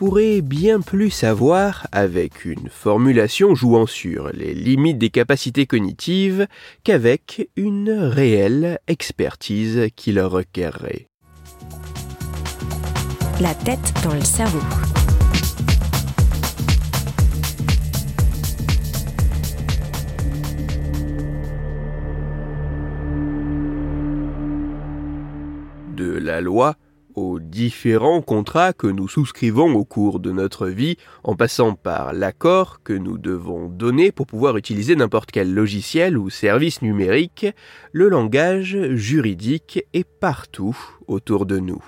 pourrait bien plus savoir avec une formulation jouant sur les limites des capacités cognitives qu'avec une réelle expertise qui le requerrait. La tête dans le cerveau. De la loi aux différents contrats que nous souscrivons au cours de notre vie, en passant par l'accord que nous devons donner pour pouvoir utiliser n'importe quel logiciel ou service numérique, le langage juridique est partout autour de nous.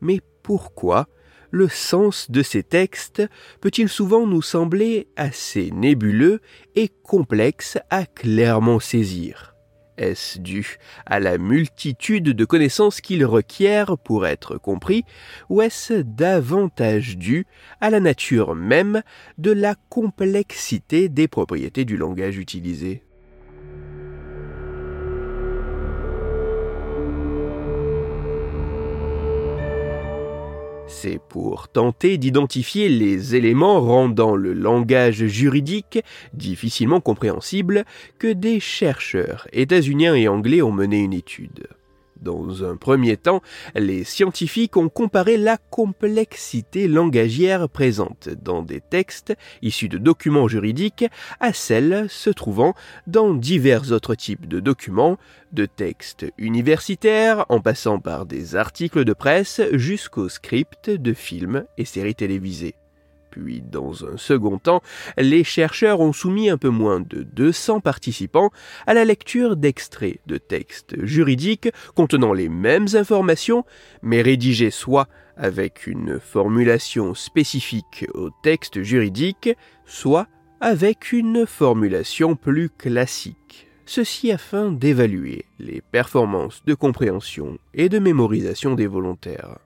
Mais pourquoi le sens de ces textes peut-il souvent nous sembler assez nébuleux et complexe à clairement saisir? Est-ce dû à la multitude de connaissances qu'il requiert pour être compris, ou est-ce davantage dû à la nature même de la complexité des propriétés du langage utilisé? C'est pour tenter d'identifier les éléments rendant le langage juridique difficilement compréhensible que des chercheurs états-uniens et anglais ont mené une étude. Dans un premier temps, les scientifiques ont comparé la complexité langagière présente dans des textes issus de documents juridiques à celle se trouvant dans divers autres types de documents, de textes universitaires en passant par des articles de presse jusqu'aux scripts de films et séries télévisées. Puis, dans un second temps, les chercheurs ont soumis un peu moins de 200 participants à la lecture d'extraits de textes juridiques contenant les mêmes informations, mais rédigés soit avec une formulation spécifique au texte juridique, soit avec une formulation plus classique. Ceci afin d'évaluer les performances de compréhension et de mémorisation des volontaires.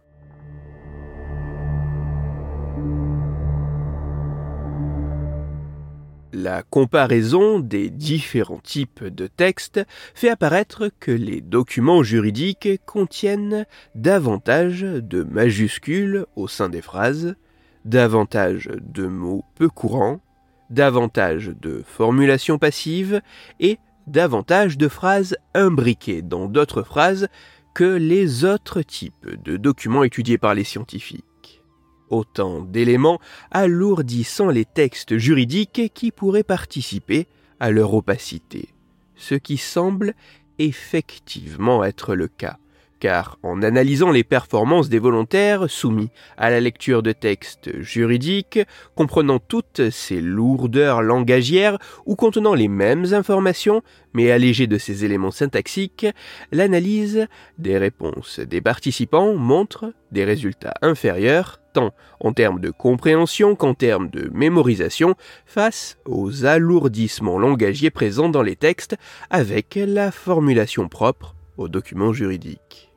La comparaison des différents types de textes fait apparaître que les documents juridiques contiennent davantage de majuscules au sein des phrases, davantage de mots peu courants, davantage de formulations passives et davantage de phrases imbriquées dans d'autres phrases que les autres types de documents étudiés par les scientifiques autant d'éléments alourdissant les textes juridiques qui pourraient participer à leur opacité, ce qui semble effectivement être le cas car en analysant les performances des volontaires soumis à la lecture de textes juridiques, comprenant toutes ces lourdeurs langagières ou contenant les mêmes informations, mais allégées de ces éléments syntaxiques, l'analyse des réponses des participants montre des résultats inférieurs tant en termes de compréhension qu'en termes de mémorisation face aux alourdissements langagiers présents dans les textes avec la formulation propre aux documents juridiques.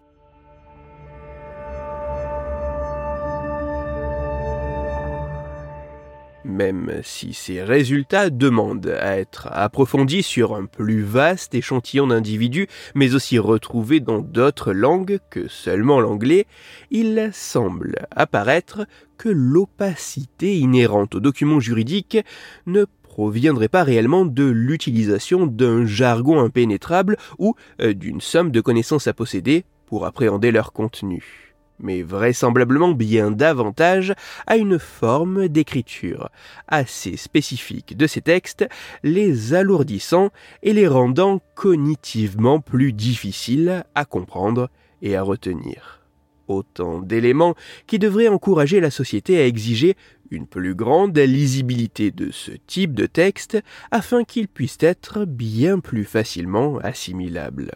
Même si ces résultats demandent à être approfondis sur un plus vaste échantillon d'individus, mais aussi retrouvés dans d'autres langues que seulement l'anglais, il semble apparaître que l'opacité inhérente aux documents juridiques ne proviendrait pas réellement de l'utilisation d'un jargon impénétrable ou euh, d'une somme de connaissances à posséder pour appréhender leur contenu mais vraisemblablement bien davantage à une forme d'écriture assez spécifique de ces textes, les alourdissant et les rendant cognitivement plus difficiles à comprendre et à retenir. Autant d'éléments qui devraient encourager la société à exiger une plus grande lisibilité de ce type de texte afin qu'il puisse être bien plus facilement assimilable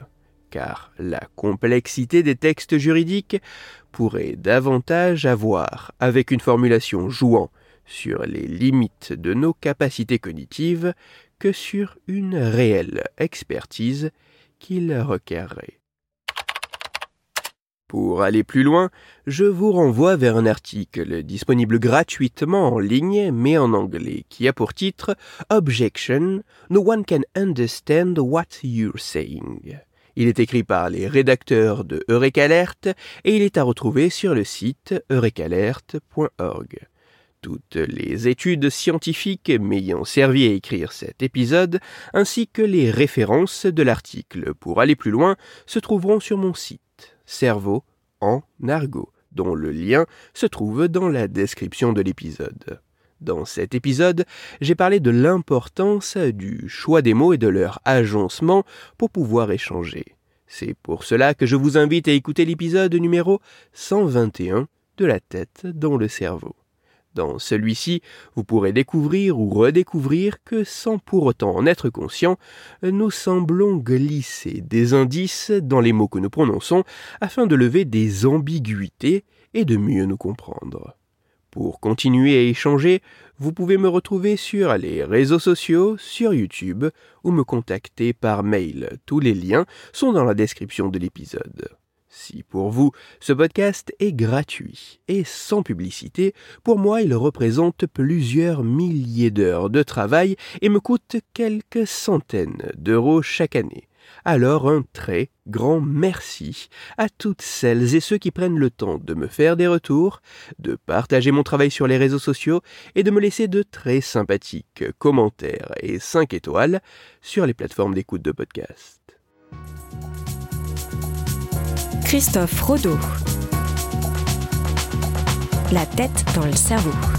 car la complexité des textes juridiques pourrait davantage avoir avec une formulation jouant sur les limites de nos capacités cognitives que sur une réelle expertise qu'il requerrait. Pour aller plus loin, je vous renvoie vers un article disponible gratuitement en ligne mais en anglais qui a pour titre Objection, No one can understand what you're saying. Il est écrit par les rédacteurs de Eureka Alert et il est à retrouver sur le site eurekalert.org. Toutes les études scientifiques m'ayant servi à écrire cet épisode, ainsi que les références de l'article pour aller plus loin, se trouveront sur mon site Cerveau en argot, dont le lien se trouve dans la description de l'épisode. Dans cet épisode, j'ai parlé de l'importance du choix des mots et de leur agencement pour pouvoir échanger. C'est pour cela que je vous invite à écouter l'épisode numéro 121 de la tête dans le cerveau. Dans celui-ci, vous pourrez découvrir ou redécouvrir que sans pour autant en être conscient, nous semblons glisser des indices dans les mots que nous prononçons afin de lever des ambiguïtés et de mieux nous comprendre. Pour continuer à échanger, vous pouvez me retrouver sur les réseaux sociaux, sur YouTube ou me contacter par mail. Tous les liens sont dans la description de l'épisode. Si pour vous, ce podcast est gratuit et sans publicité, pour moi il représente plusieurs milliers d'heures de travail et me coûte quelques centaines d'euros chaque année. Alors un très grand merci à toutes celles et ceux qui prennent le temps de me faire des retours, de partager mon travail sur les réseaux sociaux et de me laisser de très sympathiques commentaires et 5 étoiles sur les plateformes d'écoute de podcast. Christophe Rodeau. La tête dans le cerveau.